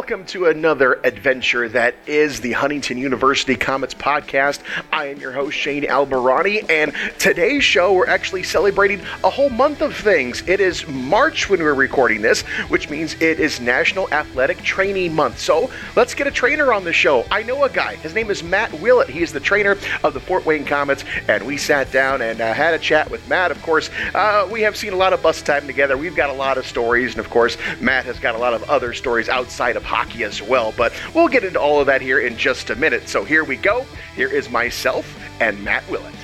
welcome to another adventure that is the Huntington University Komets podcast. I am your host, Shane Albahrani, and today's show, we're actually celebrating a whole month of things. It is March when we're recording this, which means it is National Athletic Training Month. So let's get a trainer on the show. I know a guy. His name is Matt Willett. He is the trainer of the Fort Wayne Komets, and we sat down and uh, had a chat with Matt. Of course, uh, we have seen a lot of bus time together. We've got a lot of stories, and of course, Matt has got a lot of other stories outside of hockey as well. But we'll get into all of that here in just a minute. So here we go. Here is myself and Matt Willett.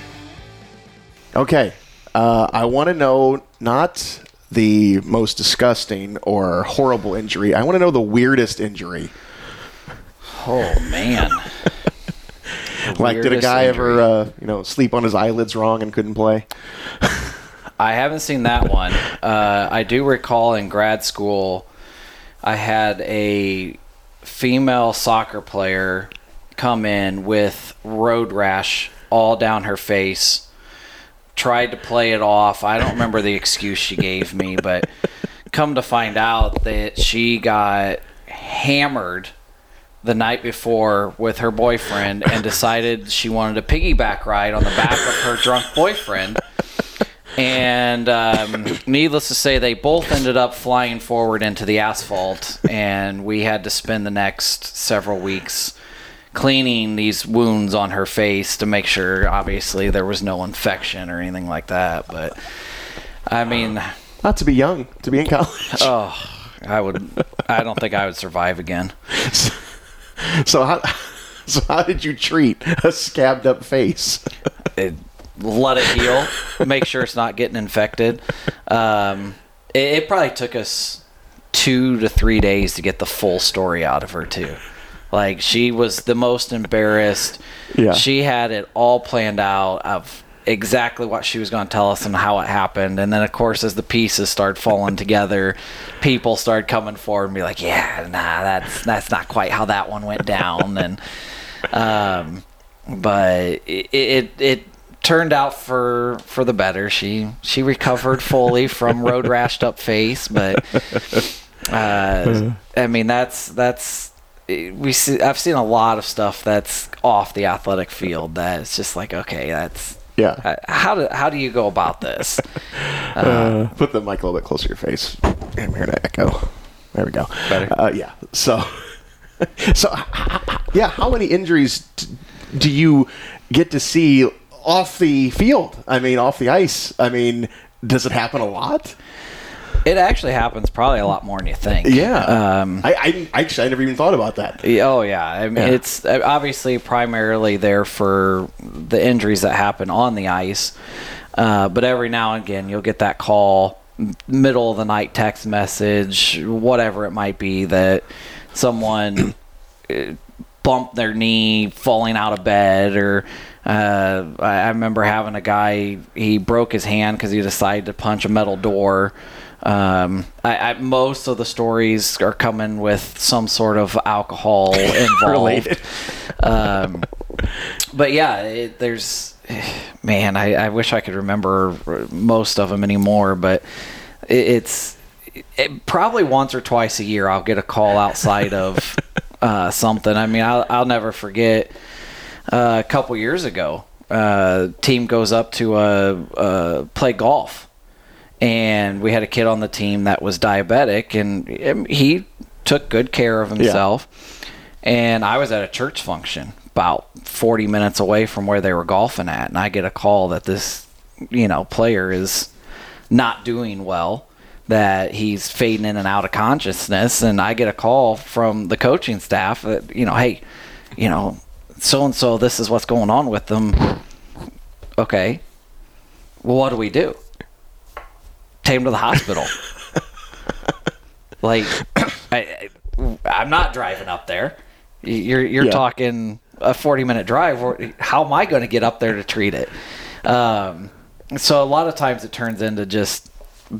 Okay. Uh, I want to know not the most disgusting or horrible injury. I want to know the weirdest injury. Oh man. like, did a Weirdest guy ever, uh, you know, sleep on his eyelids wrong and couldn't play? I haven't seen that one. Uh, I do recall in grad school, I had a female soccer player come in with road rash all down her face. Tried to play it off. I don't remember the excuse she gave me, but come to find out that she got hammered the night before with her boyfriend and decided she wanted a piggyback ride on the back of her drunk boyfriend. And um, needless to say, they both ended up flying forward into the asphalt, and we had to spend the next several weeks cleaning these wounds on her face to make sure, obviously, there was no infection or anything like that. But I mean, Not to be young, to be in college. oh, I would, I don't think I would survive again. so how, so how did you treat a scabbed up face? it, let it heal, make sure it's not getting infected. Um, it, it probably took us two to three days to get the full story out of her too. Like she was the most embarrassed. Yeah. She had it all planned out of exactly what she was going to tell us and how it happened. And then of course as the pieces start falling together, people start coming forward and be like, "Yeah, nah, that's that's not quite how that one went down." and um, but it, it it turned out for for the better. She she recovered fully from road rashed up face, but uh, I mean that's that's we see. I've seen a lot of stuff that's off the athletic field that it's just like okay, that's Yeah. uh, how do how do you go about this? Uh, put the mic a little bit closer to your face. I'm here to echo. There we go. Better? Uh, yeah. So, so yeah. How many injuries do you get to see off the field? I mean, off the ice. I mean, does it happen a lot? It actually happens probably a lot more than you think. Yeah. Um, I, I actually I never even thought about that. Oh yeah, I mean Yeah. it's uh, obviously primarily there for the injuries that happen on the ice, uh, but every now and again you'll get that call, middle of the night text message, whatever it might be that someone uh, bumped their knee falling out of bed or. Uh, I remember having a guy. He broke his hand because he decided to punch a metal door. Um, I, I, most of the stories are coming with some sort of alcohol involved. Um, but yeah, it, there's man. I, I wish I could remember most of them anymore, but it, it's it, probably once or twice a year I'll get a call outside of uh, something. I mean, I'll, I'll never forget uh, a couple years ago. Uh, team goes up to uh, uh, play golf, and we had a kid on the team that was diabetic, and um, he took good care of himself. And I was at a church function about 40 minutes away from where they were golfing at, and I get a call that this, you know, player is not doing well, that he's fading in and out of consciousness, and I get a call from the coaching staff that, you know, hey, you know, so and so, this is what's going on with them. Okay. Well, what do we do? Take him to the hospital. like, I, I'm not driving up there. You're you're Yeah. talking a 40 minute drive. How am I going to get up there to treat it? Um, so a lot of times it turns into just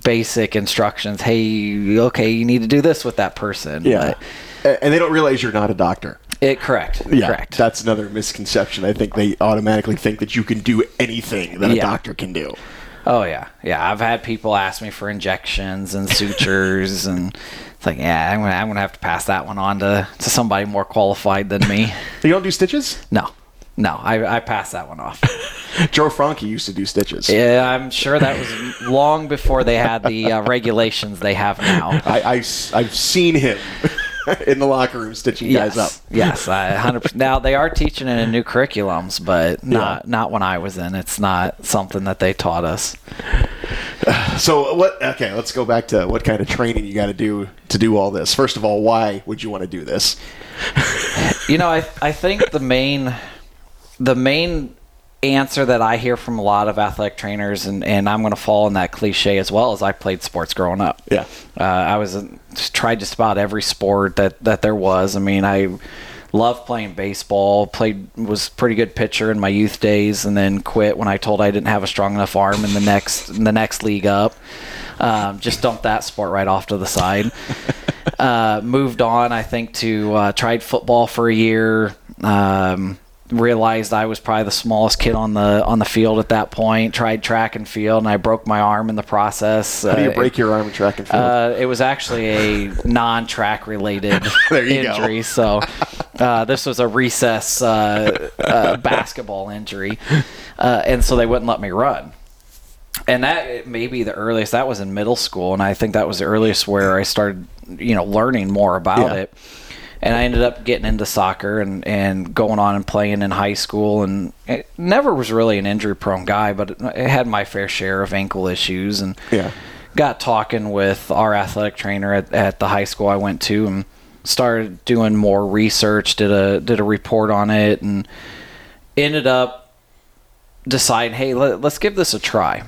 basic instructions. Hey, okay, you need to do this with that person. Yeah. But And they don't realize you're not a doctor. It correct. Yeah, correct. that's another misconception. I think they automatically think that you can do anything that a Yeah. doctor can do. Oh yeah, yeah. I've had people ask me for injections and sutures, and it's like, yeah, I'm gonna, I'm gonna have to pass that one on to, to somebody more qualified than me. You don't do stitches? no, no, I, I passed that one off. Joe Franke used to do stitches. yeah, I'm sure that was long before they had the uh, regulations they have now. I, I, have seen him in the locker room stitching guys up. Yes, I 100%. Now they are teaching it in new curriculums, but not not when I was in. It's not something that they taught us. So what? Okay, let's go back to what kind of training you got to do to do all this. First of all, why would you want to do this? You know, I I think the main the main answer that I hear from a lot of athletic trainers, and, and I'm going to fall in that cliche as well, as I played sports growing up. Yeah. Uh, I was tried just about every sport that, that there was. I mean, I loved playing baseball, played was pretty good pitcher in my youth days, and then quit when I told I didn't have a strong enough arm in the next in the next league up. Um, just dumped that sport right off to the side. uh, moved on, I think, to uh, tried football for a year. Um, realized I was probably the smallest kid on the on the field at that point. Tried track and field, and I broke my arm in the process. How do you break your arm in track and field? Uh, it was actually a non-track related injury. So uh, this was a recess uh, uh, basketball injury, uh, and so they wouldn't let me run. And that may be the earliest. That was in middle school, and I think that was the earliest where I started, you know, learning more about Yeah. it and I ended up getting into soccer and, and going on and playing in high school. And it never was really an injury prone guy but I had my fair share of ankle issues. And Yeah. got talking with our athletic trainer at, at the high school I went to and started doing more research did a did a report on it and ended up deciding hey let, let's give this a try.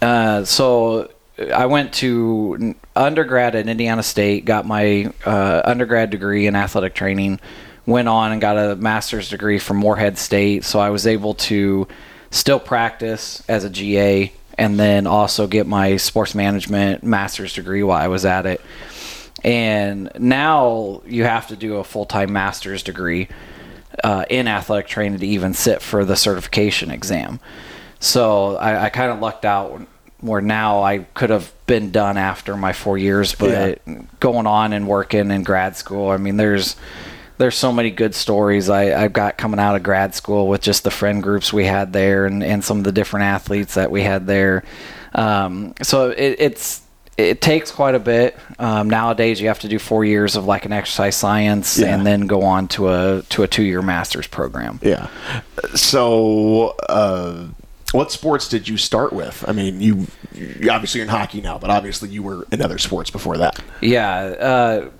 Uh, so I went to undergrad at Indiana State, got my uh, undergrad degree in athletic training, went on and got a master's degree from Moorhead State. So I was able to still practice as a GA and then also get my sports management master's degree while I was at it. And now you have to do a full time master's degree uh, in athletic training to even sit for the certification exam. So I, I kind of lucked out where now I could have been done after my four years, but going on and working in grad school, I mean, there's there's so many good stories I, I've got coming out of grad school with just the friend groups we had there and, and some of the different athletes that we had there. Um, so it, it's it takes quite a bit. Um, nowadays, you have to do four years of like an exercise science Yeah. and then go on to a to a two year master's program. Yeah. So, uh, what sports did you start with? I mean, you, you obviously you're in hockey now, but obviously you were in other sports before that. Yeah. Uh,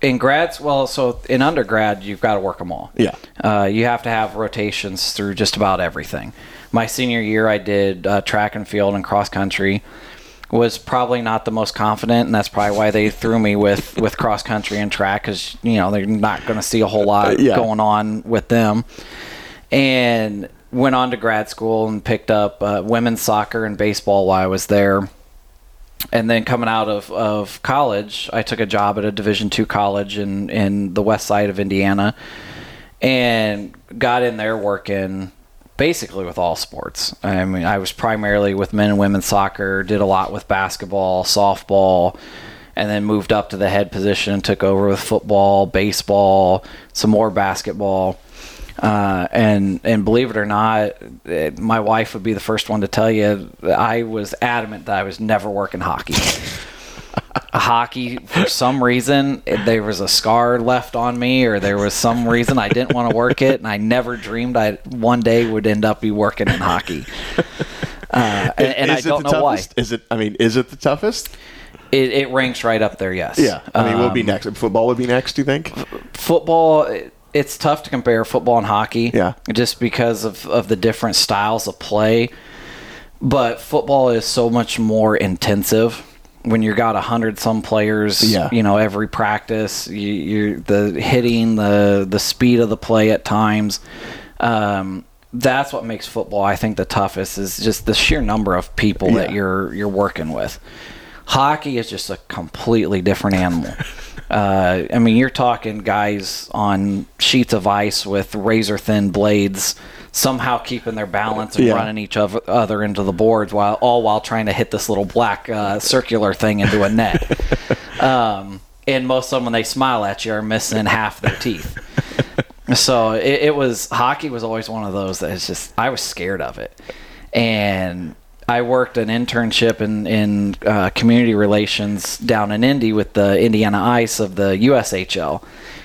in grads, well, so in undergrad, you've got to work them all. Yeah. Uh, you have to have rotations through just about everything. My senior year, I did uh, track and field and cross country. Was probably not the most confident, and that's probably why they threw me with with cross country and track because you know they're not going to see a whole lot yeah. going on with them. And went on to grad school and picked up uh, women's soccer and baseball while I was there and then coming out of, of college, I took a job at a Division two college in, in the west side of Indiana, and got in there working basically with all sports. I mean, I was primarily with men and women's soccer, did a lot with basketball, softball, and then moved up to the head position and took over with football, baseball, some more basketball. Uh, and and believe it or not, it, my wife would be the first one to tell you that I was adamant that I was never working hockey. hockey, for some reason, there was a scar left on me, or there was some reason I didn't want to work it, and I never dreamed I one day would end up be working in hockey. Uh, and and I Is it don't the know why. toughest? Is it? I mean, is it the toughest? It, it ranks right up there. Yes. Yeah. I mean, what would be Um, next? Football would be next. Do you think? football it- it's tough to compare football and hockey Yeah. just because of, of the different styles of play but football is so much more intensive when you got a hundred some players Yeah. you know every practice you, you the hitting the the speed of the play at times um, that's what makes football i think the toughest is just the sheer number of people that you're you're working with hockey is just a completely different animal uh, I mean, you're talking guys on sheets of ice with razor thin blades, somehow keeping their balance and Yeah. running each other into the boards, while all while trying to hit this little black uh, circular thing into a net. Um, and most of them, when they smile at you, are missing half their teeth. so it, it was hockey was always one of those that is just I was scared of it, and I worked an internship in in uh, community relations down in Indy with the Indiana Ice of the USHL,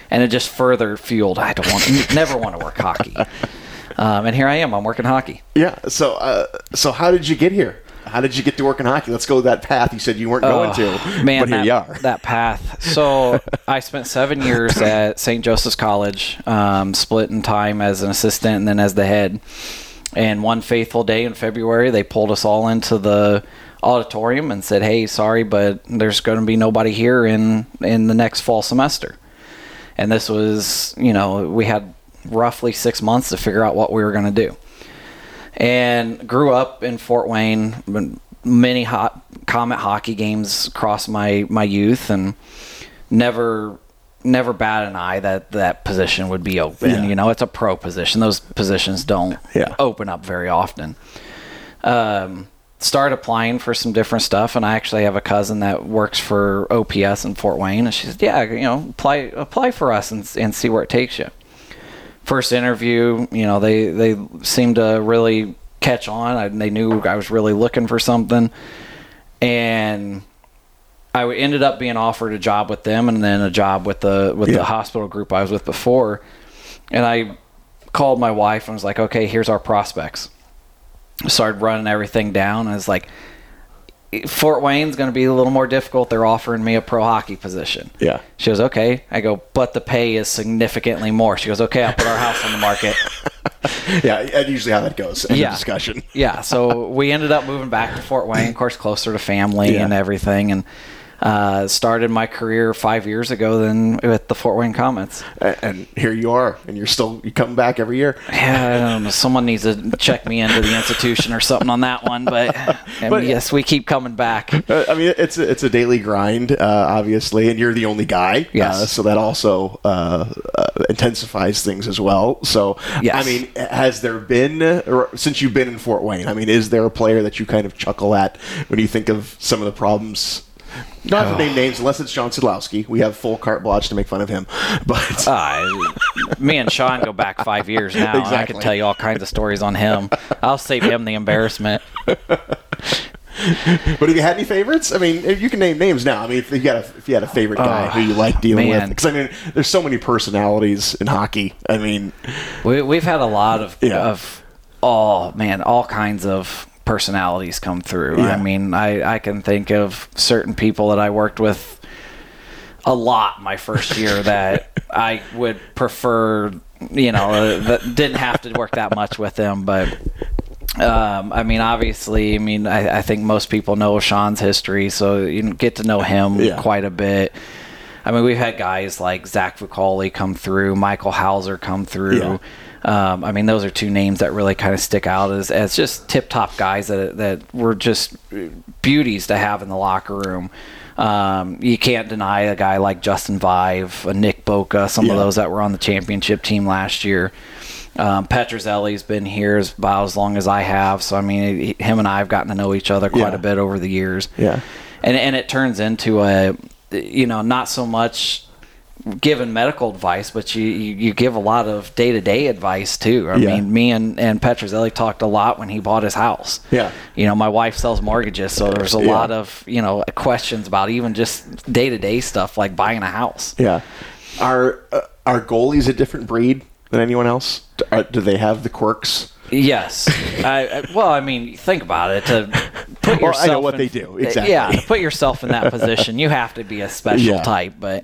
and it just further fueled. I don't want never want to work hockey, um, and here I am. I'm working hockey. Yeah. So, uh, so how did you get here? How did you get to work in hockey? Let's go that path. You said you weren't going to, man, but here that, you are. that path. So I spent seven years at St. Joseph's College, um, split in time as an assistant and then as the head. And one faithful day in February, they pulled us all into the auditorium and said, "Hey, sorry, but there's going to be nobody here in in the next fall semester." And this was, you know, we had roughly six months to figure out what we were going to do and grew up in Fort Wayne. Many hot Komet hockey games across my my youth, and never never bat an eye that that position would be open. Yeah. You know, it's a pro position; those positions don't Yeah. open up very often. Um, started applying for some different stuff, and I actually have a cousin that works for OPS in Fort Wayne, and she said, "Yeah, you know, apply apply for us and and see where it takes you." first interview, you know, they they seemed to really catch on. I, they knew I was really looking for something, and I ended up being offered a job with them, and then a job with the with Yeah. the hospital group I was with before. And I called my wife and was like, "Okay, here's our prospects." Started running everything down. I was like. Fort Wayne's going to be a little more difficult. They're offering me a pro hockey position. Yeah. She goes, okay. I go, but the pay is significantly more. She goes, okay, I'll put our house on the market. Yeah, that's usually how that goes. Of Yeah. discussion. yeah. So we ended up moving back to Fort Wayne, of course, closer to family Yeah. and everything. And uh, started my career five years ago then with the Fort Wayne Komets. And here you are, and you're still you come back every year. Yeah, I don't know. Someone needs to check me into the institution or something on that one. But, I mean, But- yes, we keep coming back. Uh, I mean, it's a, it's a daily grind, uh, obviously, and you're the only guy. Yes. Uh, so that also uh, uh, intensifies things as well. So, Yes. I mean, has there been, since you've been in Fort Wayne, I mean, is there a player that you kind of chuckle at when you think of some of the problems? Not to name names, unless it's Shawn Szydlowski. We have full carte blanche to make fun of him. But Uh, me and Sean go back five years now. and I Exactly. could tell you all kinds of stories on him. I'll save him the embarrassment. But have you had any favorites? I mean, if you can name names now. I mean, if you got a, if you had a favorite guy Oh, who you like dealing with, because I mean, there's so many personalities in hockey. I mean, We, we've had a lot of Yeah. of all man, all kinds of personalities come through. Yeah. I mean, I I can think of certain people that I worked with a lot my first year that I would prefer, you know, uh, that didn't have to work that much with them, but. Um, I mean, obviously, I mean, I, I think most people know Sean's history, so you get to know him Yeah. quite a bit. I mean, we've had guys like Zach Vucali come through, Michael Houser come through. Yeah. Um, I mean, those are two names that really kind of stick out as, as just tip top guys that that were just beauties to have in the locker room. Um, you can't deny a guy like Justin Vaive, a Nick Boka, some Yeah. of those that were on the championship team last year. Um, Petrozelli's been here as about as long as I have, so I mean, he, him and I have gotten to know each other quite Yeah. a bit over the years yeah. and and it turns into a you know not so much giving medical advice but you you, you give a lot of day-to-day advice too i Yeah. mean me and and petrozelli talked a lot when he bought his house Yeah. you know my wife sells mortgages so there's a Yeah. lot of you know questions about even just day-to-day stuff like buying a house Yeah. Are uh, are goalies a different breed than anyone else? Do, are, do they have the quirks? Yes. I, I, well, I mean, think about it. To put Well, yourself I know what in- they do, exactly. Yeah, to put yourself in that position, you have to be a special Yeah. type. But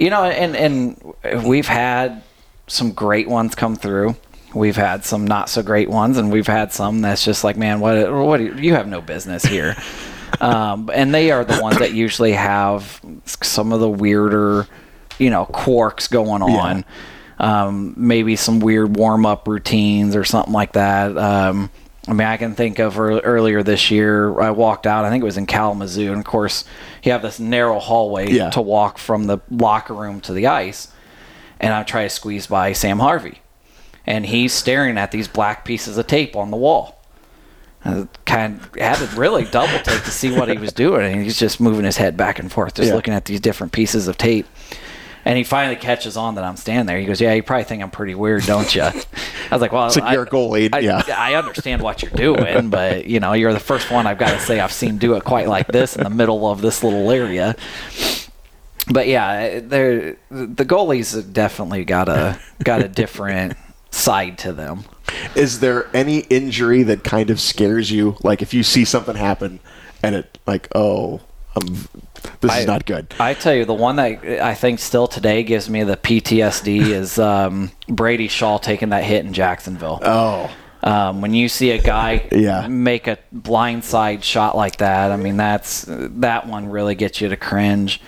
you know, and and we've had some great ones come through. We've had some not so great ones, and we've had some that's just like, man, what? What? You, you have no business here. um, and they are the ones that usually have some of the weirder, you know, quarks going on um, maybe some weird warm up routines or something like that. Um, I mean, I can think of earlier this year, I walked out, I think it was in Kalamazoo, and of course, you have this narrow hallway Yeah. to walk from the locker room to the ice, and I try to squeeze by Sam Harvey, and he's staring at these black pieces of tape on the wall. Uh, kind of had to really double take to see what he was doing, and he's just moving his head back and forth, just Yeah. looking at these different pieces of tape. And he finally catches on that I'm standing there. He goes, "Yeah, you probably think I'm pretty weird, don't you?" I was like, "Well, It's like I, you're a goalie, I, yeah. I understand what you're doing, but you know, you're the first one I've got to say I've seen do it quite like this in the middle of this little area." But yeah, the goalies definitely got a got a different side to them. Is there any injury that kind of scares you? Like if you see something happen and it like, oh, um, this is not good. I tell you, the one that I think still today gives me the PTSD is um, Brady Shaw taking that hit in Jacksonville. Oh, Um, when you see a guy Yeah. make a blindside shot like that, I mean that's that one really gets you to cringe.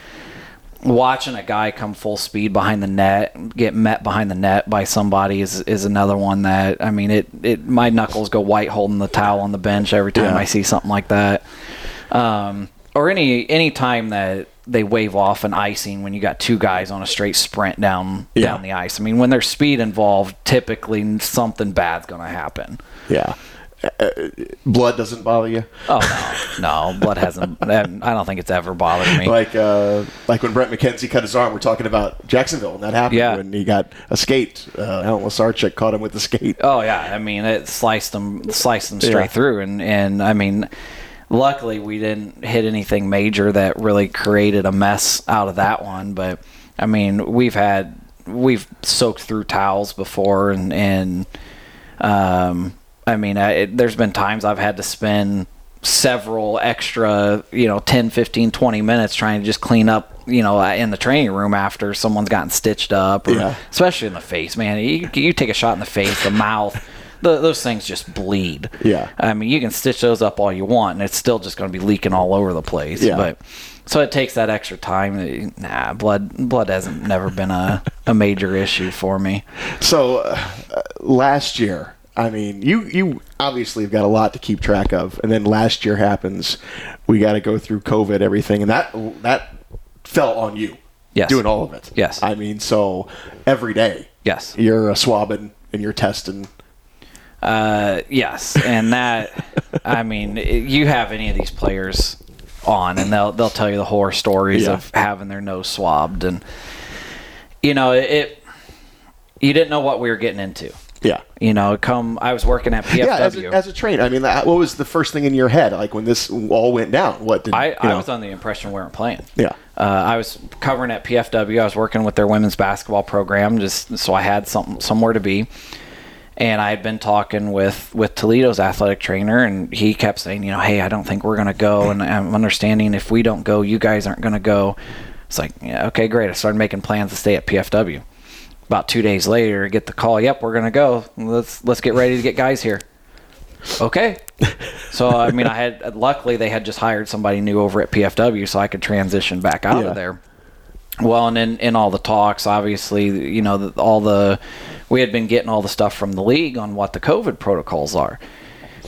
Watching a guy come full speed behind the net, get met behind the net by somebody is is another one that I mean it it my knuckles go white holding the towel on the bench every time Yeah. I see something like that. Um, or any any time that they wave off an icing when you got two guys on a straight sprint down Yeah. down the ice. I mean, when there's speed involved, typically something bad's going to happen. yeah. Uh, uh, blood doesn't bother you? Oh no, no, blood hasn't. I don't think it's ever bothered me. Like uh, like when Brent McKenzie cut his arm. We're talking about Jacksonville, and that happened Yeah. when he got a skate. Uh, Alan Lasarchik caught him with the skate. Oh yeah, I mean it sliced them, sliced them straight Yeah. through, and and I mean, luckily we didn't hit anything major that really created a mess out of that one. But I mean, we've had we've soaked through towels before, and and um, I mean, I, it, there's been times I've had to spend several extra, you know, 10, 15, 20 minutes trying to just clean up, you know, in the training room after someone's gotten stitched up, or Yeah. especially in the face, man. You, you take a shot in the face, the mouth, the, those things just bleed. Yeah. I mean, you can stitch those up all you want, and it's still just going to be leaking all over the place. Yeah. But so it takes that extra time. Nah, blood blood hasn't never been a, a major issue for me. So uh, last year, I mean, you you obviously have got a lot to keep track of, and then last year happens. We got to go through COVID, everything, and that that fell on you. Yes. doing all of it. Yes. I mean, so every day Yes. you're uh, swabbing and you're testing. Uh, yes, and that I mean, it- you have any of these players on, and they'll they'll tell you the horror stories Yeah. of having their nose swabbed, and you know it, it. You didn't know what we were getting into. Yeah. You know, come. I was working at PFW. Yeah, as a, as a trainer, I mean, that- what was the first thing in your head, like when this all went down? What did I, you I was on the impression we weren't playing. Yeah. Uh, I was covering at PFW. I was working with their women's basketball program, just so I had something somewhere to be. And I had been talking with with Toledo's athletic trainer, and he kept saying, you know, hey, I don't think we're gonna go, and I'm understanding if we don't go, you guys aren't gonna go. It's like, yeah, okay, great. I started making plans to stay at PFW. About two days later, I get the call. Yep, we're gonna go. Let's let's get ready to get guys here. Okay. So I mean, I had luckily they had just hired somebody new over at PFW, so I could transition back out Yeah. of there. Well, and in, in all the talks, obviously, you know, all the we had been getting all the stuff from the league on what the COVID protocols are,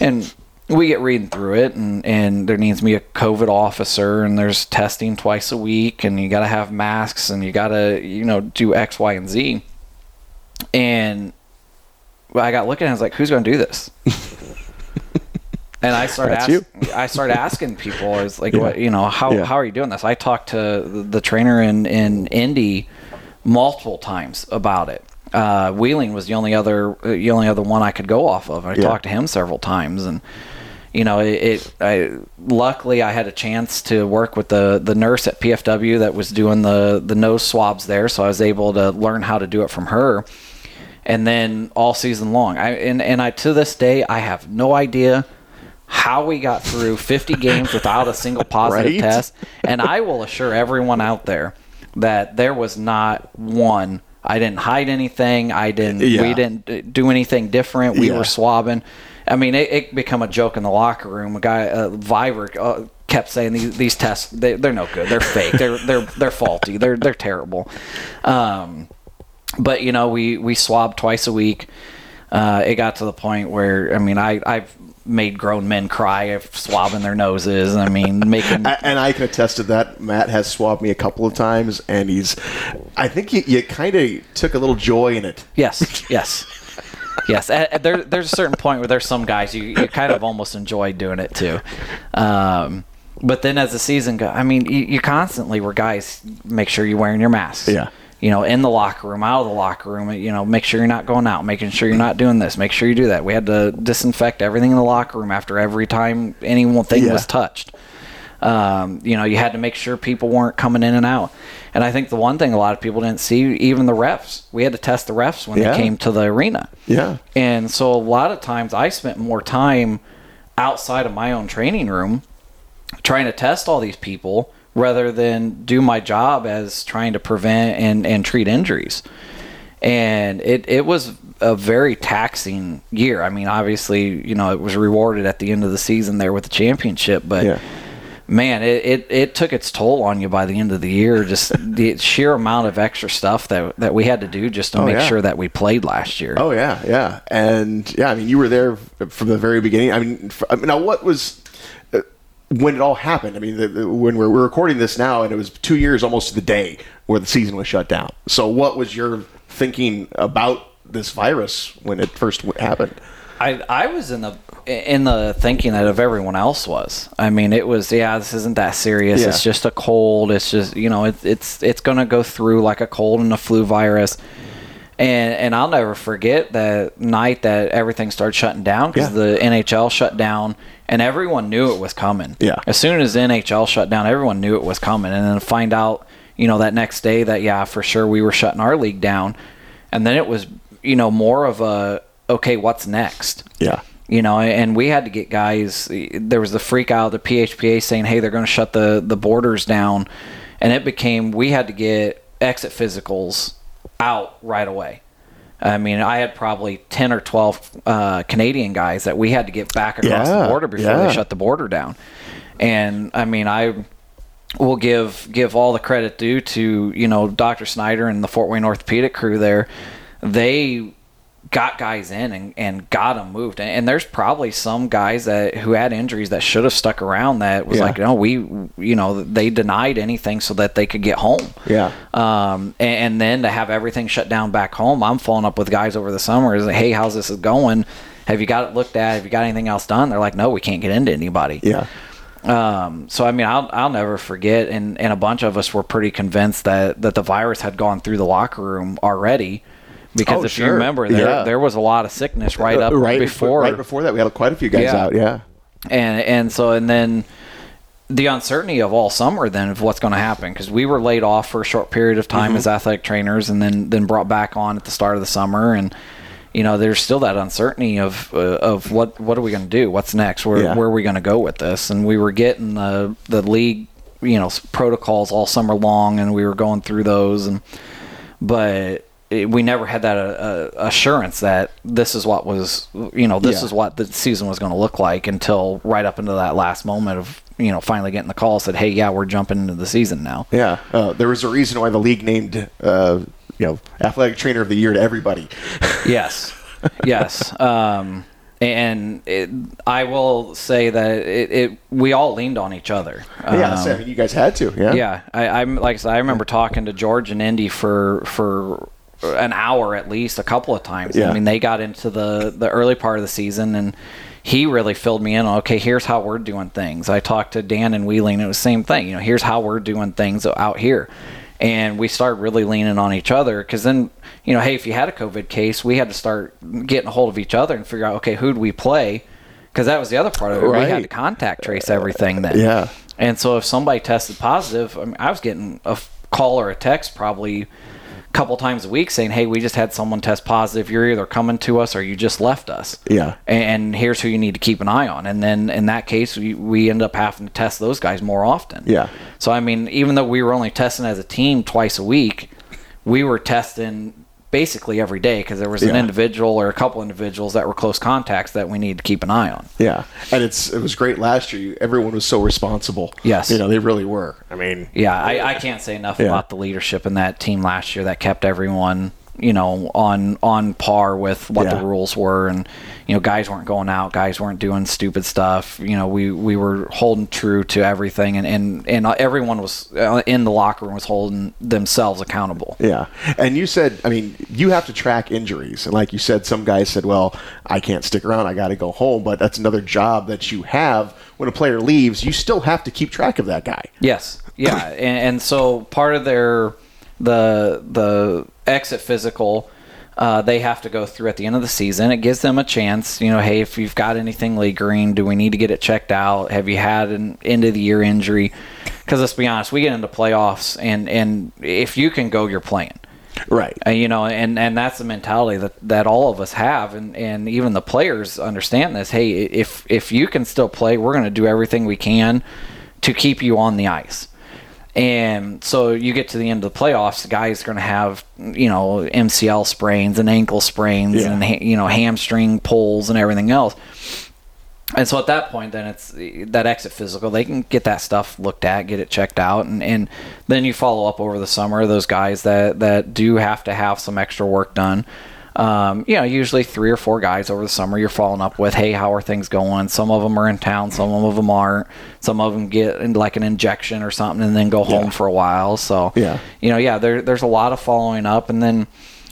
and we get reading through it, and and there needs to be a COVID officer, and there's testing twice a week, and you got to have masks, and you got to you know do X, Y, and Z, and I got looking, I was like, who's going to do this? And I started That's asking, I started asking people, I was like, Yeah. what, you know, how, Yeah. how are you doing this? I talked to the, the trainer in, in Indy multiple times about it. Uh, Wheeling was the only other, the only other one I could go off of. I Yeah. talked to him several times and, you know, it, it, I, luckily I had a chance to work with the, the nurse at PFW that was doing the, the nose swabs there. So I was able to learn how to do it from her and then all season long. I and, and I to this day I have no idea how we got through 50 games without a single positive Right? test. And I will assure everyone out there that there was not one. I didn't hide anything. I didn't. Yeah. We didn't do anything different. We Yeah. were swabbing. I mean, it, it become a joke in the locker room. A guy, uh, Viver, uh, kept saying these, these tests they, they're no good. They're fake. They're they're they're faulty. They're they're terrible. Um, but you know we we swab twice a week uh, it got to the point where i mean i i've made grown men cry of swabbing their noses i mean making and I can attest to that. Matt has swabbed me a couple of times, and he's. I think you, you kind of took a little joy in it. yes yes yes. There, there's a certain point where there's some guys you, you kind of almost enjoy doing it too. Um, but then as the season goes, I mean, you, you constantly were guys make sure you're wearing your mask. Yeah. You know, in the locker room, out of the locker room, you know, make sure you're not going out, making sure you're not doing this, make sure you do that. We had to disinfect everything in the locker room after every time anything Yeah. was touched. Um, you know, you had to make sure people weren't coming in and out. And I think the one thing a lot of people didn't see, even the refs, we had to test the refs when Yeah. they came to the arena. Yeah. And so a lot of times I spent more time outside of my own training room trying to test all these people rather than do my job as trying to prevent and, and treat injuries. And it, it was a very taxing year. I mean, obviously, you know, it was rewarded at the end of the season there with the championship, but Yeah. man, it, it, it took its toll on you by the end of the year. Just the sheer amount of extra stuff that, that we had to do just to Oh, make yeah. sure that we played last year. Oh yeah, yeah, and yeah. I mean, you were there from the very beginning. I mean, f- I mean, now what was when it all happened? I mean, the, the, when we're, we're recording this now, and it was two years almost to the day where the season was shut down. So, what was your thinking about this virus when it first w- happened? I I was in the in the thinking that of everyone else was. I mean, it was yeah, this isn't that serious. Yeah. It's just a cold. It's just you know, it's it's it's gonna go through like a cold and a flu virus. And and I'll never forget that night that everything started shutting down because Yeah. the NHL shut down and everyone knew it was coming. Yeah. As soon as the NHL shut down, everyone knew it was coming, and then find out you know that next day that yeah for sure we were shutting our league down, and then it was you know more of a okay what's next Yeah, you know, and we had to get guys. There was the freak out of the PHPA saying, "Hey, they're going to shut the the borders down," and it became we had to get exit physicals out right away. I mean, I had probably ten or twelve uh, Canadian guys that we had to get back across Yeah, the border before yeah. they shut the border down. And I mean, I will give give all the credit due to you know Dr. Snyder and the Fort Wayne orthopedic crew there. They got guys in and, and got them moved. And, and there's probably some guys that who had injuries that should have stuck around that was Yeah. like, no, we, you know, they denied anything so that they could get home. Yeah. Um, and, and then to have everything shut down back home, I'm following up with guys over the summer. Is like, hey, how's this going? Have you got it looked at? Have you got anything else done? They're like, no, we can't get into anybody. yeah, Um, so I mean, I'll I'll never forget, and and a bunch of us were pretty convinced that that the virus had gone through the locker room already, because Oh, if you remember, there Yeah. there was a lot of sickness right up Uh, right before, right before that, we had quite a few guys Yeah. out. Yeah, and and so and then the uncertainty of all summer then of what's going to happen because we were laid off for a short period of time as athletic trainers and then then brought back on at the start of the summer and you know there's still that uncertainty of uh, of what what are we going to do what's next where Yeah. where are we going to go with this and we were getting the the league you know protocols all summer long and we were going through those and but it, we never had that uh, uh, assurance that this is what was you know this Yeah. is what the season was going to look like until right up into that last moment of you know finally getting the call said hey yeah we're jumping into the season now yeah. Uh, there was a reason why the league named uh, you know athletic trainer of the year to everybody. yes yes um and it, I will say that it, it we all leaned on each other. yeah, Um, so, I mean, you guys had to. Yeah, yeah, I, I'm like I said, I remember talking to George and Indy for for an hour at least a couple of times. Yeah. I mean, they got into the the early part of the season and. He really filled me in on okay. Here's how we're doing things. I talked to Dan and Wheeling. It was the same thing. You know, here's how we're doing things out here, and we started really leaning on each other. Because then, you know, hey, if you had a COVID case, we had to start getting a hold of each other and figure out okay, who'd we play? Because that was the other part of it. We Right. had to contact trace everything then. Yeah. And so if somebody tested positive, I mean, I was getting a call or a text probably couple times a week saying, "Hey, we just had someone test positive. You're either coming to us or you just left us." Yeah. And here's who you need to keep an eye on. And then in that case, we, we end up having to test those guys more often. Yeah. So I mean, even though we were only testing as a team twice a week, we were testing basically every day because there was an Yeah. individual or a couple individuals that were close contacts that we needed to keep an eye on. Yeah, and it's it was great last year. Everyone was so responsible. Yes. you know they really were. I mean, Yeah, I, I can't say enough Yeah. about the leadership in that team last year that kept everyone you know, on on par with what Yeah. the rules were, and you know, guys weren't going out, guys weren't doing stupid stuff. You know, we we were holding true to everything, and and and everyone was uh, in the locker room was holding themselves accountable. Yeah. And you said, I mean, you have to track injuries. And like you said, some guys said, well, I can't stick around. I got to go home. But that's another job that you have. When a player leaves, you still have to keep track of that guy. Yes, yeah, and, and so part of their the the exit physical. Uh, they have to go through at the end of the season. It gives them a chance, you know. Hey, if you've got anything lingering, do we need to get it checked out? Have you had an end of the year injury? Because let's be honest, we get into playoffs, and and if you can go, you're playing. Right. Uh, you know, and, and that's the mentality that, that all of us have, and, and even the players understand this. Hey, if if you can still play, we're going to do everything we can to keep you on the ice. And so you get to the end of the playoffs, the guy's going to have you know MCL sprains and ankle sprains Yeah. and you know hamstring pulls and everything else. And so at that point, then it's that exit physical. They can get that stuff looked at, get it checked out, and, and then you follow up over the summer. Those guys that, that do have to have some extra work done. Um, you know, usually three or four guys over the summer you're following up with. Hey, how are things going? Some of them are in town, some of them aren't. Some of them get in like an injection or something and then go home Yeah. for a while. So Yeah. you know, yeah, there, there's a lot of following up, and then,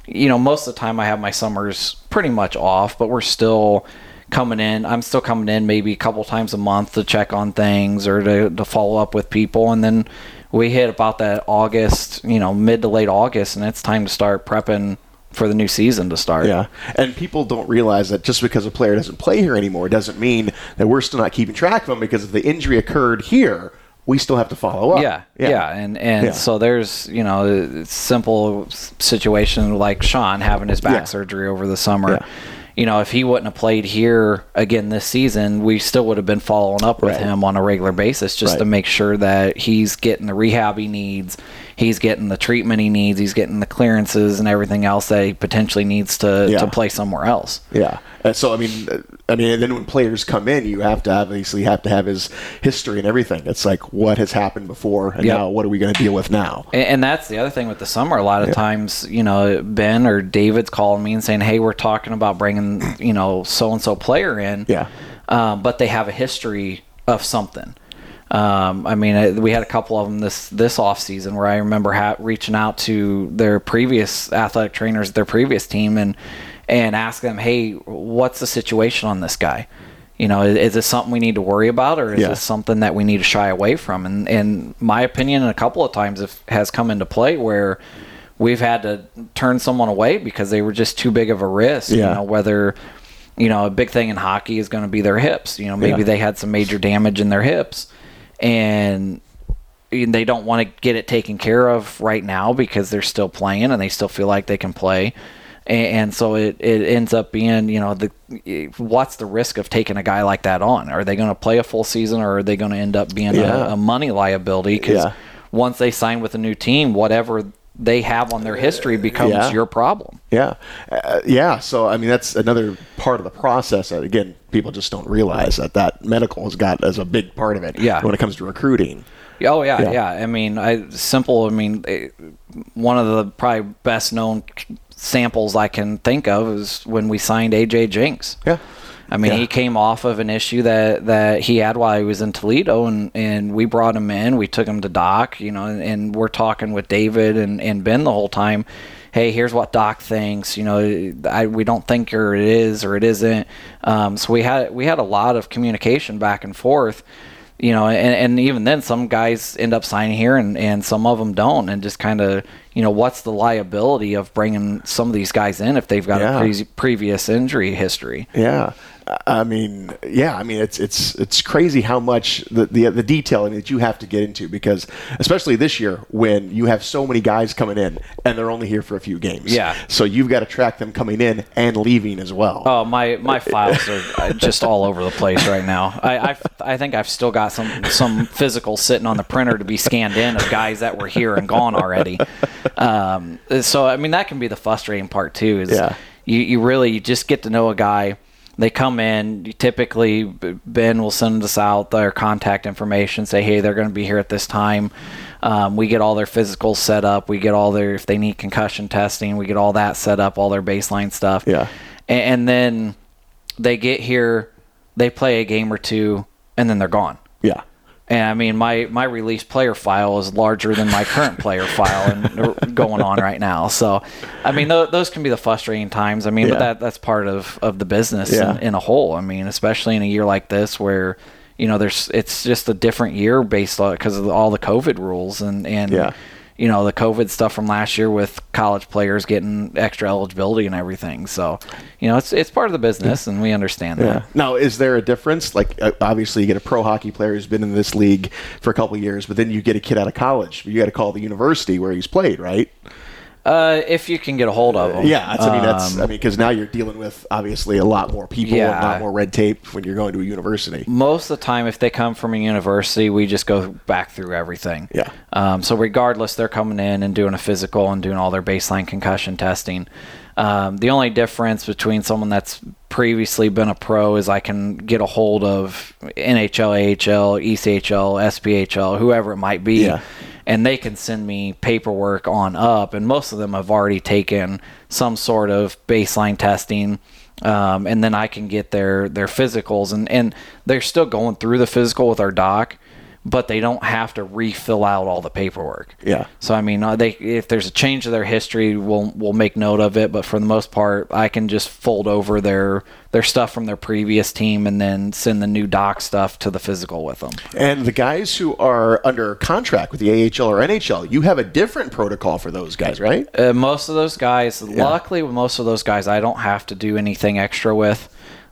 you know, most of the time I have my summers pretty much off, but we're still coming in. I'm still coming in maybe a couple times a month to check on things or to, to follow up with people, and then we hit about that August, you know, mid to late August, and it's time to start prepping for the new season to start. Yeah. And people don't realize that just because a player doesn't play here anymore doesn't mean that we're still not keeping track of them because if the injury occurred here, we still have to follow up. Yeah, yeah, and and Yeah. so there's you know a simple situation like Sean having his back Yeah. surgery over the summer. Yeah. You know, if he wouldn't have played here again this season, we still would have been following up with Right. him on a regular basis just to make sure that he's getting the rehab he needs, he's getting the treatment he needs, he's getting the clearances and everything else that he potentially needs to, Yeah. to play somewhere else. Yeah. And so I mean, I mean, and then when players come in, you have to obviously have to have his history and everything. It's like what has happened before, and Yep. now what are we going to deal with now? And, and that's the other thing with the summer. A lot of times, you know, Ben or David's calling me and saying, "Hey, we're talking about bringing, you know, so and so player in." Yeah. Um, but they have a history of something. Um, I mean, uh, we had a couple of them this this off season where I remember ha- reaching out to their previous athletic trainers, their previous team, and and ask them, "Hey, what's the situation on this guy?" You know, is, is this something we need to worry about, or is Yeah. this something that we need to shy away from? And and my opinion, a couple of times, if, has come into play where we've had to turn someone away because they were just too big of a risk. You Yeah. know, whether you know a big thing in hockey is going to be their hips. You know, maybe Yeah. they had some major damage in their hips, and they don't want to get it taken care of right now because they're still playing and they still feel like they can play. And, so it, it ends up being, you know, the what's the risk of taking a guy like that on? Are they going to play a full season or are they going to end up being Yeah. a, a money liability? Because Yeah. once they sign with a new team, whatever they have on their history becomes Yeah. your problem. Yeah, uh, yeah. So I mean, that's another part of the process. That, again, people just don't realize that that medical has got as a big part of it. Yeah. when it comes to recruiting. Oh yeah, Yeah. yeah. I mean, I simple. I mean, eh, one of the probably best known samples I can think of is when we signed AJ Jenks. Yeah. I mean, Yeah. he came off of an issue that, that he had while he was in Toledo, and, and we brought him in. We took him to Doc, you know, and, and we're talking with David and, and Ben the whole time. Hey, here's what Doc thinks. You know, I, we don't think or it is or it isn't. Um, so we had we had a lot of communication back and forth. You know, and, and even then, some guys end up signing here, and, and some of them don't, and just kind of, you know, what's the liability of bringing some of these guys in if they've got Yeah. a pre- previous injury history? Yeah. I mean, yeah. I mean, it's it's it's crazy how much the, the the detailing that you have to get into because, especially this year, when you have so many guys coming in and they're only here for a few games. Yeah. So you've got to track them coming in and leaving as well. Oh, my my files are uh, just all over the place right now. I I've, I think I've still got some some physical sitting on the printer to be scanned in of guys that were here and gone already. Um, so I mean that can be the frustrating part too. Is Yeah. you you really you just get to know a guy. They come in. Typically, Ben will send us out their contact information. Say, hey, they're going to be here at this time. Um, we get all their physicals set up. We get all their if they need concussion testing, we get all that set up, all their baseline stuff. Yeah. and, and then they get here, they play a game or two, and then they're gone. Yeah. And I mean, my my release player file is larger than my current player file and going on right now. So, I mean, th- those can be the frustrating times. I mean, Yeah. but that that's part of of the business Yeah. in, in a whole. I mean, especially in a year like this where you know there's it's just a different year based on because of all the COVID rules and and Yeah. You know the COVID stuff from last year with college players getting extra eligibility and everything. So, you know, it's it's part of the business, and we understand Yeah. that. Now, is there a difference? Like, uh, obviously, you get a pro hockey player who's been in this league for a couple of years, but then you get a kid out of college. You got to call the university where he's played, right? Uh, if you can get a hold of them, Yeah, that's, I mean, that's, Um, I mean, because now you're dealing with obviously a lot more people and a Yeah. lot more red tape when you're going to a university. most of the time if they come from a university we just go back through everything Yeah. um, so regardless they're coming in and doing a physical and doing all their baseline concussion testing um, the only difference between someone that's previously been a pro is i can get a hold of nhl ahl echl sphl whoever it might be Yeah. And they can send me paperwork on up and most of them have already taken some sort of baseline testing um, and then I can get their their physicals and and they're still going through the physical with our doc but they don't have to refill out all the paperwork Yeah. so I mean uh, they if there's a change of their history we'll we'll make note of it but for the most part I can just fold over their their stuff from their previous team and then send the new doc stuff to the physical with them And the guys who are under contract with the AHL or NHL, you have a different protocol for those guys, right? Uh, most of those guys, luckily, with most of those guys, I don't have to do anything extra with.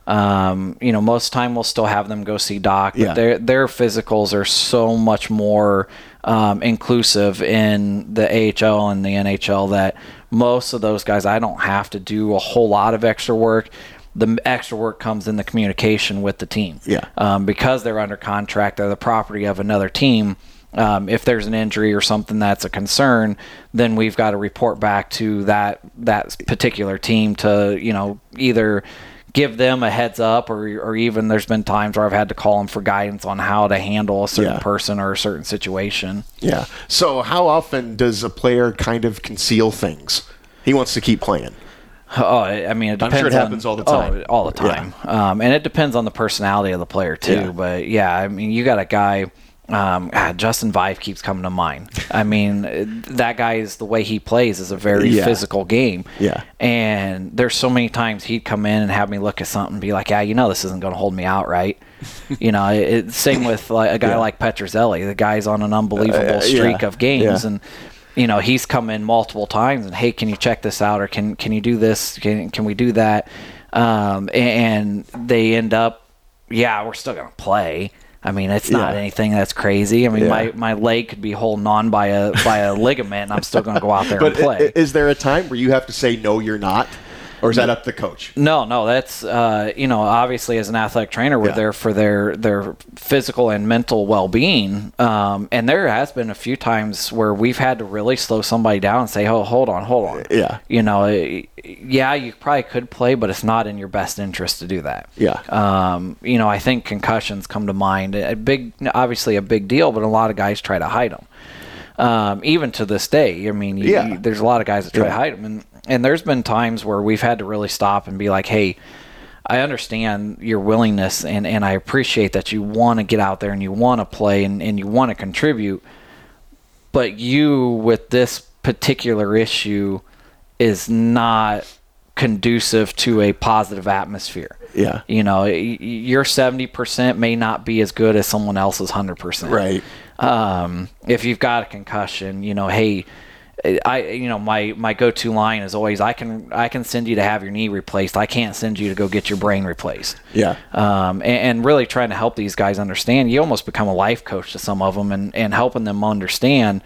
Um, you know, most time we'll still have them go see doc, but Yeah. their their physicals are so much more um, inclusive in the AHL and the NHL that most of those guys I don't have to do a whole lot of extra work. The extra work comes in the communication with the team. Yeah. Um, because they're under contract, they're the property of another team. Um, if there's an injury or something that's a concern, then we've got to report back to that that particular team to you know either give them a heads up or or even there's been times where I've had to call them for guidance on how to handle a certain Yeah. person or a certain situation. Yeah. So, how often does a player kind of conceal things? He wants to keep playing. Oh, I mean, it I'm sure it on- happens all the time. Oh, all the time. Um, and it depends on the personality of the player too. Yeah. But yeah, I mean, you got a guy. Um, ah, Justin Vaive keeps coming to mind. I mean, uh, that guy is the way he plays is a very Yeah. physical game. Yeah. And there's so many times he'd come in and have me look at something and be like, "Yeah, you know, this isn't going to hold me out, right?" you know, it, same with like a guy Yeah. like Petruzzelli. The guy's on an unbelievable Uh, yeah. streak of games Yeah. and you know he's come in multiple times and hey can you check this out or can can you do this can can we do that um, and they end up yeah we're still gonna play I mean it's not Yeah. anything that's crazy I mean Yeah. my, my leg could be holding on by a by a ligament and I'm still gonna go out there But and play is there a time where you have to say no, you're not, or is that up the coach? No, no, that's uh, you know, obviously as an athletic trainer, we're Yeah. there for their their physical and mental well being. Um, and there has been a few times where we've had to really slow somebody down and say, "Oh, hold on, hold on." Yeah. You know, eh, yeah, you probably could play, but it's not in your best interest to do that. Yeah. Um, you know, I think concussions come to mind. A big, obviously a big deal, but a lot of guys try to hide them. Um, even to this day, I mean, you, Yeah. you- there's a lot of guys that try to hide them, and and there's been times where we've had to really stop and be like, hey. I understand your willingness and, and I appreciate that you want to get out there and you want to play and, and you want to contribute. But you, with this particular issue, is not conducive to a positive atmosphere. Yeah. You know, your 70% may not be as good as someone else's 100%. Right. Um, if you've got a concussion, you know, hey, I you know my my go-to line is always I can I can send you to have your knee replaced. I can't send you to go get your brain replaced. Yeah. Um, and, and really trying to help these guys understand. You almost become a life coach to some of them, and and helping them understand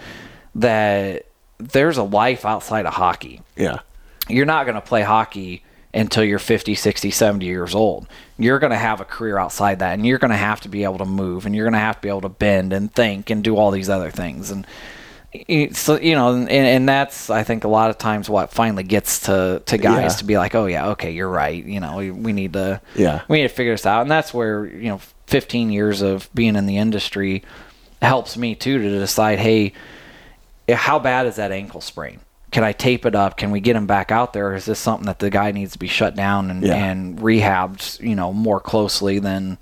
that there's a life outside of hockey Yeah. you're not going to play hockey until you're 50, 60, 70 years old. You're going to have a career outside that, and you're going to have to be able to move, and you're going to have to be able to bend and think and do all these other things. And so, you know, and, and that's I think a lot of times what finally gets to to guys Yeah. to be like, oh yeah, okay, you're right. You know, we, we need to Yeah. we need to figure this out, and that's where you know 15 years of being in the industry helps me too to decide, hey, how bad is that ankle sprain? Can I tape it up? Can we get him back out there? Is this something that the guy needs to be shut down and, Yeah. and rehabbed, you know, more closely than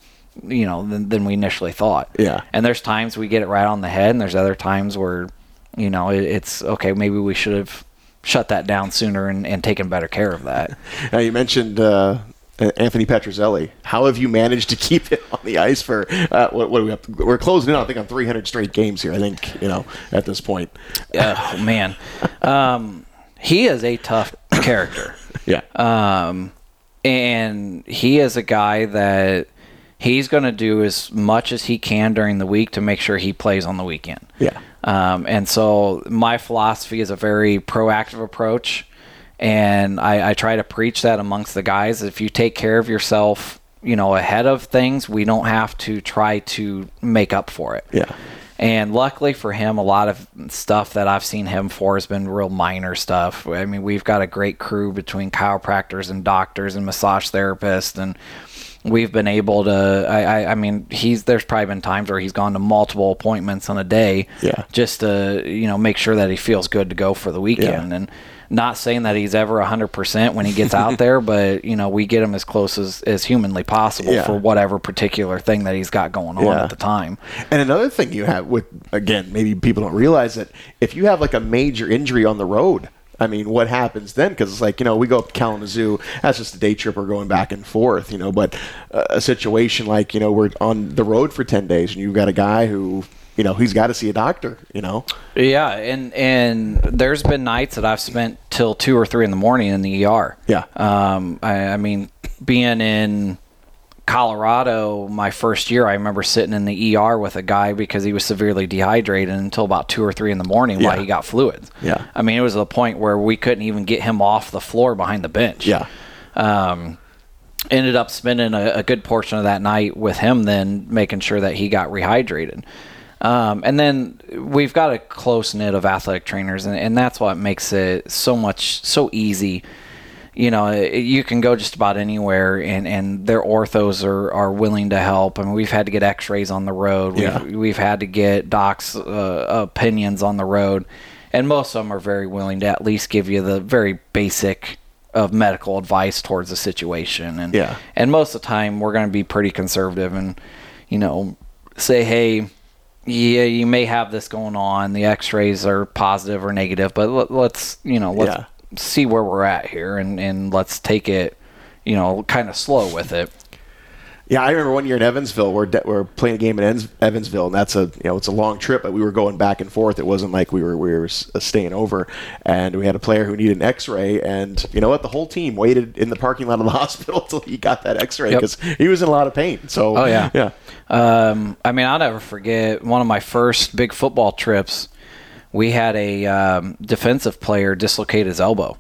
you know than, than we initially thought? Yeah. And there's times we get it right on the head, and there's other times where, you know, it, it's okay. Maybe we should have shut that down sooner and, and taken better care of that. Now you mentioned uh, Anthony Petruzzelli. How have you managed to keep him on the ice for uh, what, what do we have? To, we're closing in. I think on 300 straight games here. I think you know at this point. oh man, um, he is a tough character. Yeah. Um, and he is a guy that he's going to do as much as he can during the week to make sure he plays on the weekend. Yeah. Um, and so my philosophy is a very proactive approach, and I, I try to preach that amongst the guys. If you take care of yourself, you know, ahead of things, we don't have to try to make up for it. Yeah. And luckily for him, a lot of stuff that I've seen him for has been real minor stuff. I mean, we've got a great crew between chiropractors and doctors and massage therapists, and we've been able to. I, I, I mean, he's there's probably been times where he's gone to multiple appointments on a day, Yeah. just to you know make sure that he feels good to go for the weekend. Yeah. And not saying that he's ever 100% when he gets out there, but you know we get him as close as, as humanly possible Yeah. for whatever particular thing that he's got going on Yeah. at the time. And another thing you have with again, maybe people don't realize that If you have like a major injury on the road, I mean, what happens then? Because it's like you know, we go up to Kalamazoo. That's just a day trip. We're going back and forth, you know. But uh, a situation like you know, we're on the road for ten days, and you've got a guy who you know he's got to see a doctor. You know. Yeah, and and there's been nights that I've spent till two or three in the morning in the ER. Yeah. Um, I, I mean, being in Colorado my first year, I remember sitting in the ER with a guy because he was severely dehydrated until about two or three in the morning while he got fluids. Yeah. I mean, it was the point where we couldn't even get him off the floor behind the bench. Yeah. Um, ended up spending a, a good portion of that night with him, then making sure that he got rehydrated. Um, and then we've got a close knit of athletic trainers, and, and that's what makes it so much so easy. You know, you can go just about anywhere, and, and their orthos are, are willing to help. I mean, we've had to get X-rays on the road. We've, Yeah. we've had to get docs' uh, opinions on the road, and most of them are very willing to at least give you the very basic of medical advice towards the situation. And Yeah. and most of the time we're going to be pretty conservative and you know say, hey, yeah, you may have this going on. The X-rays are positive or negative, but let, let's you know let's Yeah. See where we're at here and and let's take it you know kind of slow with it. Yeah, I remember one year in Evansville, we're de- we're playing a game in Evansville, and that's a you know it's a long trip, but we were going back and forth. It wasn't like we were we were s- uh, staying over, and we had a player who needed an X-ray, and you know what? The whole team waited in the parking lot of the hospital till he got that X-ray Yep. because he was in a lot of pain. So Oh yeah, yeah, Um, I mean, I'll never forget one of my first big football trips. We had a um, defensive player dislocate his elbow,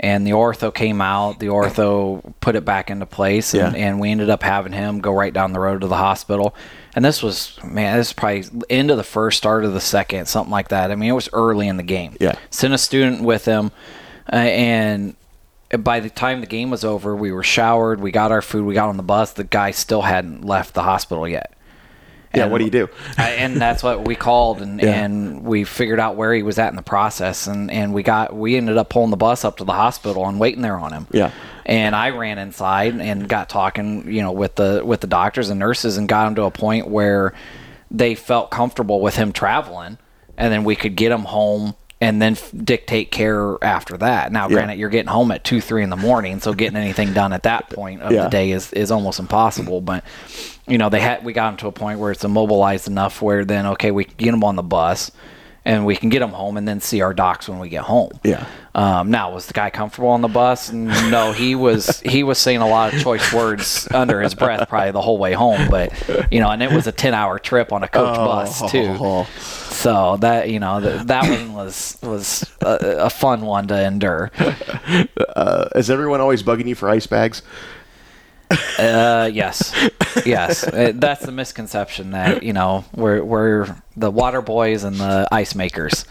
and the ortho came out. The ortho put it back into place, and, Yeah. and we ended up having him go right down the road to the hospital. And this was man, this is probably end of the first, start of the second, something like that. I mean, it was early in the game. Yeah. Sent a student with him, uh, and by the time the game was over, we were showered, we got our food, we got on the bus. The guy still hadn't left the hospital yet. Yeah. And- What do you do? And that's what we called and, Yeah. and we figured out where he was at in the process and, and we got we ended up pulling the bus up to the hospital and waiting there on him Yeah. and I ran inside and got talking you know with the with the doctors and nurses and got him to a point where they felt comfortable with him traveling and then we could get him home and then f- dictate care after that. Now, Yeah. granted, you're getting home at two, three in the morning, so getting anything done at that point of Yeah. the day is, is almost impossible. But you know, they had we got him to a point where it's immobilized enough where then okay, we can get them on the bus and we can get him home and then see our docs when we get home. Yeah. Um, now, was the guy comfortable on the bus? No, he was. He was saying a lot of choice words under his breath, probably the whole way home. But you know, and it was a ten-hour trip on a coach bus too. Oh. So that you know, th- that one was was a, a fun one to endure. Uh, is everyone always bugging you for ice bags? Uh, yes, yes. Uh, that's the misconception that you know we're we're the water boys and the ice makers.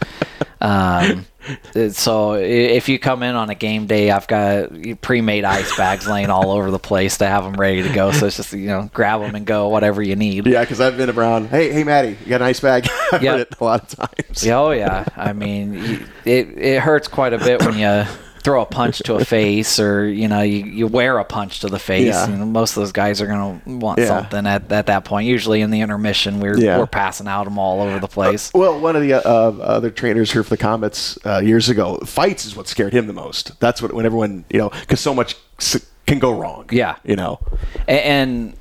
Um, uh, so if you come in on a game day, I've got pre-made ice bags laying all over the place to have them ready to go. So it's just you know grab them and go whatever you need. Yeah, because I've been around. Hey, hey, Maddie, you got an ice bag? I've Yep. heard it a lot of times. Yeah, Oh yeah. I mean, it it hurts quite a bit when you throw a punch to a face, or you know, you, you wear a punch to the face. Yeah. Know, most of those guys are gonna want Yeah. something at, at that point. Usually in the intermission, we're Yeah. we're passing out them all over the place. Well, one of the uh, other trainers here for the Komets uh, years ago, fights is what scared him the most. That's what when everyone, you know, because so much can go wrong. Yeah. you know. A- and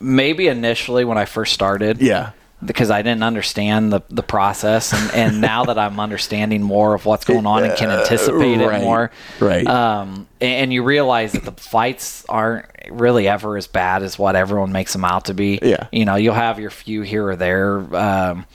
maybe initially when I first started, Yeah, because I didn't understand the, the process, and, and now that I'm understanding more of what's going on and can anticipate right, it more, right. Um, and, and you realize that the fights aren't really ever as bad as what everyone makes them out to be. Yeah. you know, you'll have your few here or there. Um,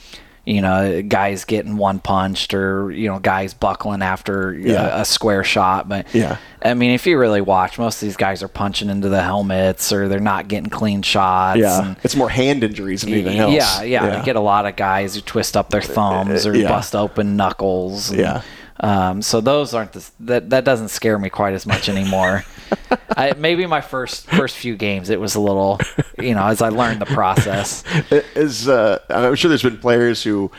you know, guys getting one punched or you know, guys buckling after uh, Yeah. a, a square shot, but Yeah. I mean, if you really watch, most of these guys are punching into the helmets or they're not getting clean shots. yeah. and- It's more hand injuries than anything else. yeah, yeah, You get a lot of guys who twist up their thumbs uh, uh, or Yeah. bust open knuckles. and, Yeah. Um, so those aren't the, that that doesn't scare me quite as much anymore. I, maybe my first first few games it was a little, you know, as I learned the process. Is uh, I'm sure there's been players who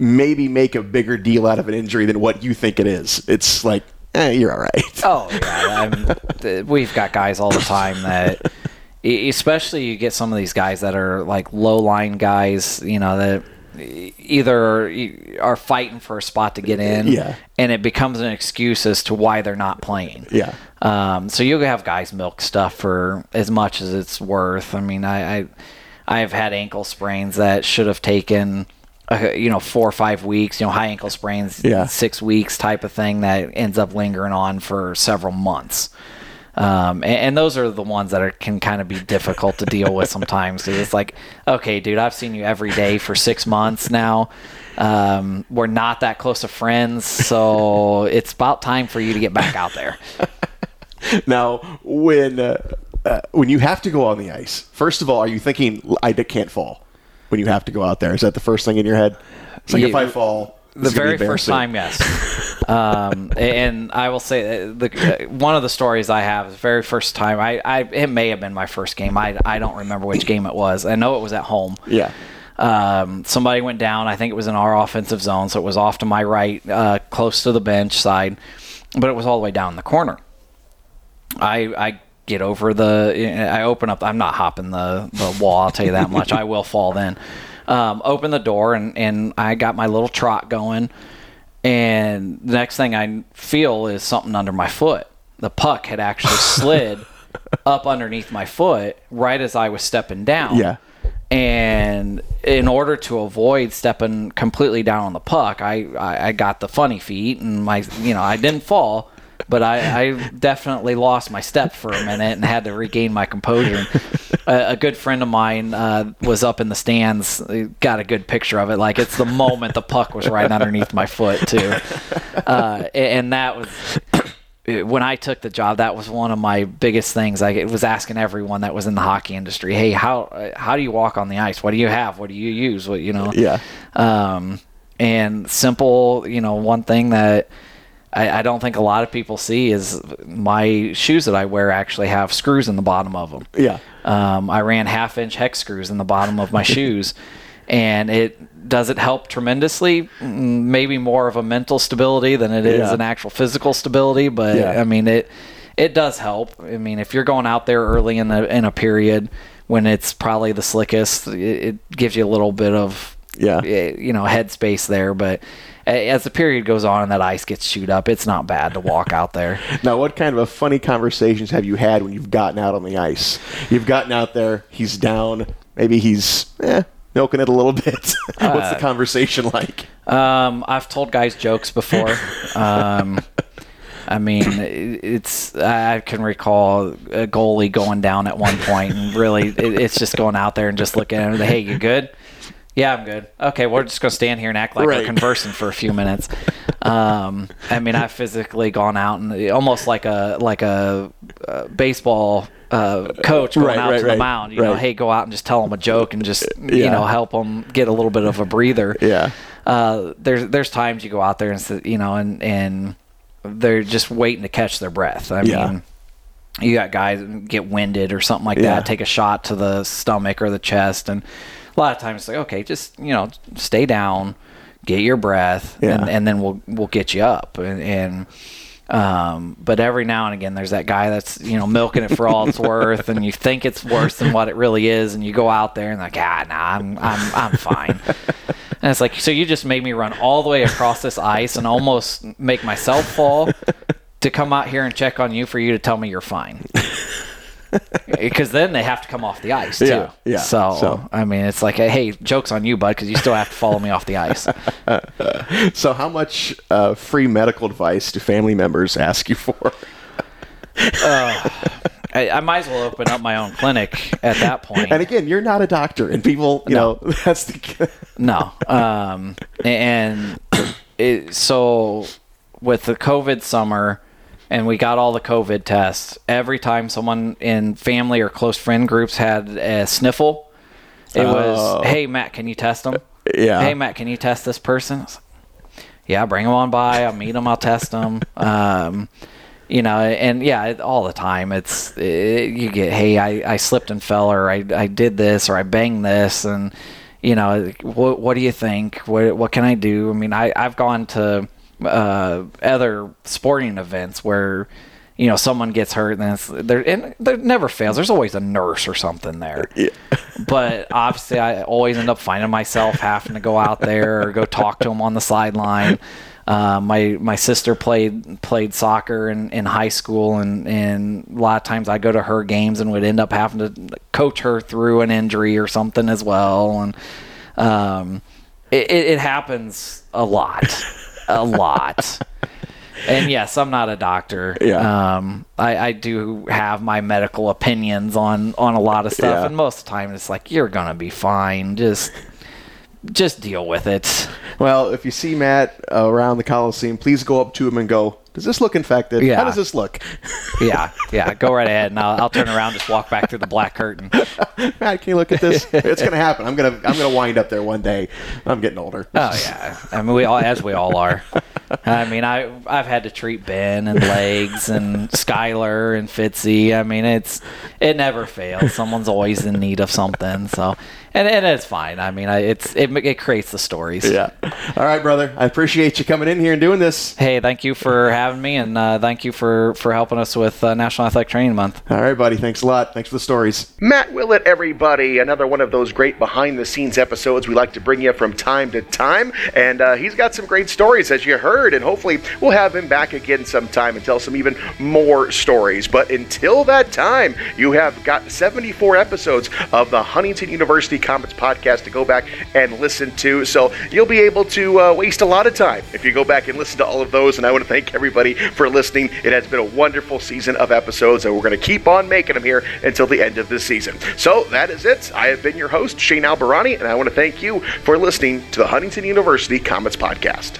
maybe make a bigger deal out of an injury than what you think it is. It's like, eh, you're all right. Oh yeah, I'm, th- we've got guys all the time that, e- especially you get some of these guys that are like low line guys, you know that either are fighting for a spot to get in, Yeah. and it becomes an excuse as to why they're not playing. Yeah. Um, so you'll have guys milk stuff for as much as it's worth. I mean, I, I I've had ankle sprains that should have taken. Uh, you know, four or five weeks. You know, high ankle sprains, Yeah. six weeks type of thing that ends up lingering on for several months. Um, and, and those are the ones that are, can kind of be difficult to deal with sometimes because it's like, okay, dude, I've seen you every day for six months now. Um, we're not that close of friends, so it's about time for you to get back out there. Now, when uh, uh, when you have to go on the ice, first of all, are you thinking I can't fall when you have to go out there? Is that the first thing in your head? It's like if I fall, the this is gonna be very first time, yes. um, and I will say uh, the uh, one of the stories I have, is the very first time, I, I it may have been my first game. I, I don't remember which game it was. I know it was at home. Yeah. Um, somebody went down. I think it was in our offensive zone, so it was off to my right, uh, close to the bench side, but it was all the way down the corner. I I get over the. I open up. I'm not hopping the the wall. I'll tell you that much. I will fall then. Um, open the door and and I got my little trot going, and the next thing I feel is something under my foot. The puck had actually slid up underneath my foot right as I was stepping down. Yeah. And in order to avoid stepping completely down on the puck, I, I, I got the funny feet and my, you know, I didn't fall, but I, I definitely lost my step for a minute and had to regain my composure. a, a good friend of mine uh, was up in the stands, uh, got a good picture of it. Like it's the moment the puck was right underneath my foot too, uh, and that was when I took the job, that was one of my biggest things. I it was asking everyone that was in the hockey industry, "Hey, how how do you walk on the ice? What do you have? What do you use? What you know?" Yeah. Um, and simple, you know, one thing that I, I don't think a lot of people see is my shoes that I wear actually have screws in the bottom of them. Yeah. Um, I ran half inch hex screws in the bottom of my shoes, and it does it help tremendously. Mm, Maybe more of a mental stability than it is Yeah. an actual physical stability, but Yeah. I mean it it does help. I mean if you're going out there early in the in a period when it's probably the slickest, it, it gives you a little bit of Yeah. eh, you know headspace there, but. As the period goes on and that ice gets chewed up, it's not bad to walk out there. Now, what kind of a funny conversations have you had when you've gotten out on the ice? You've gotten out there, he's down, maybe he's eh, milking it a little bit. What's the conversation like? Um, I've told guys jokes before. Um, I mean, it's I can recall a goalie going down at one point, and really, it's just going out there and just looking at him. Hey, you good? Yeah, I'm good. Okay, we're just gonna stand here and act like Right. we're conversing for a few minutes. Um, I mean, I've physically gone out and almost like a like a, uh baseball uh, coach going Right, out right, to the mound. You know, hey, go out and just tell them a joke and just you know help them get a little bit of a breather. Yeah. Uh, there's there's times you go out there and you know and and they're just waiting to catch their breath. I Yeah. mean, you got guys get winded or something like Yeah. that, take a shot to the stomach or the chest, and a lot of times it's like, okay, just you know, stay down, get your breath, Yeah. and, and then we'll we'll get you up. And, and um, but every now and again, there's that guy that's you know milking it for all it's worth, and you think it's worse than what it really is, and you go out there and like, ah, nah, I'm I'm I'm fine. And it's like, so you just made me run all the way across this ice and almost make myself fall to come out here and check on you for you to tell me you're fine. Because then they have to come off the ice too. Yeah, yeah. So, So- I mean, it's like, hey, jokes on you, bud, because you still have to follow me off the ice. So, how much uh, free medical advice do family members ask you for? I, I might as well open up my own clinic at that point. And again, you're not a doctor, and people, you No. know, that's the. No. Um, and it, so with the COVID summer, and we got all the COVID tests. Every time someone in family or close friend groups had a sniffle, it Oh. was, "Hey Matt, can you test them? Yeah. Hey Matt, can you test this person?" Like, yeah, bring them on by. I'll meet them. I'll test them. Um, you know, and yeah, all the time it's it, you get, hey, I, I slipped and fell, or I, I did this, or I banged this, and you know, what what do you think? What what can I do? I mean, I I've gone to uh, other sporting events where you know someone gets hurt, and it's, there and there never fails. There's always a nurse or something there. But obviously, I always end up finding myself having to go out there or go talk to them on the sideline. Uh, my my sister played played soccer in, in high school, and, and a lot of times I go to her games and would end up having to coach her through an injury or something as well. And um, it, it happens a lot, a lot. And yes, I'm not a doctor. Yeah. Um, I, I do have my medical opinions on on a lot of stuff, Yeah. and most of the time it's like you're gonna be fine. Just just deal with it. Well, if you see Matt around the Coliseum, please go up to him and go, Does this look infected? Yeah. How does this look? Yeah, yeah. Go right ahead, and I'll, I'll turn around, just walk back through the black curtain. Matt, can you look at this? it's going to happen. I'm going to I'm going to wind up there one day. I'm getting older. Oh yeah, I mean we all as we all are. I mean I I've had to treat Ben and Legs and Skylar and Fitzy. I mean it's it never fails. Someone's always in need of something. So and, and it's fine. I mean I, it's it, it creates the stories. Yeah. All right, brother. I appreciate you coming in here and doing this. Hey, thank you for having me, and uh, thank you for for helping us with uh, National Athletic Training Month. All right, buddy. Thanks a lot. Thanks for the stories. Matt Willett, everybody. Another one of those great behind the scenes episodes we like to bring you from time to time. And uh, he's got some great stories, as you heard. And hopefully, we'll have him back again sometime and tell some even more stories. But until that time, you have got 74 episodes of the Huntington University Komets podcast to go back and listen to. So you'll be able to uh, waste a lot of time if you go back and listen to all of those. And I want to thank everybody for listening. It has been a wonderful season of episodes, and we're going to keep on making them here until the end of this season. So that is it. I have been your host, Shane Albahrani, and I want to thank you for listening to the Huntington University Komets podcast.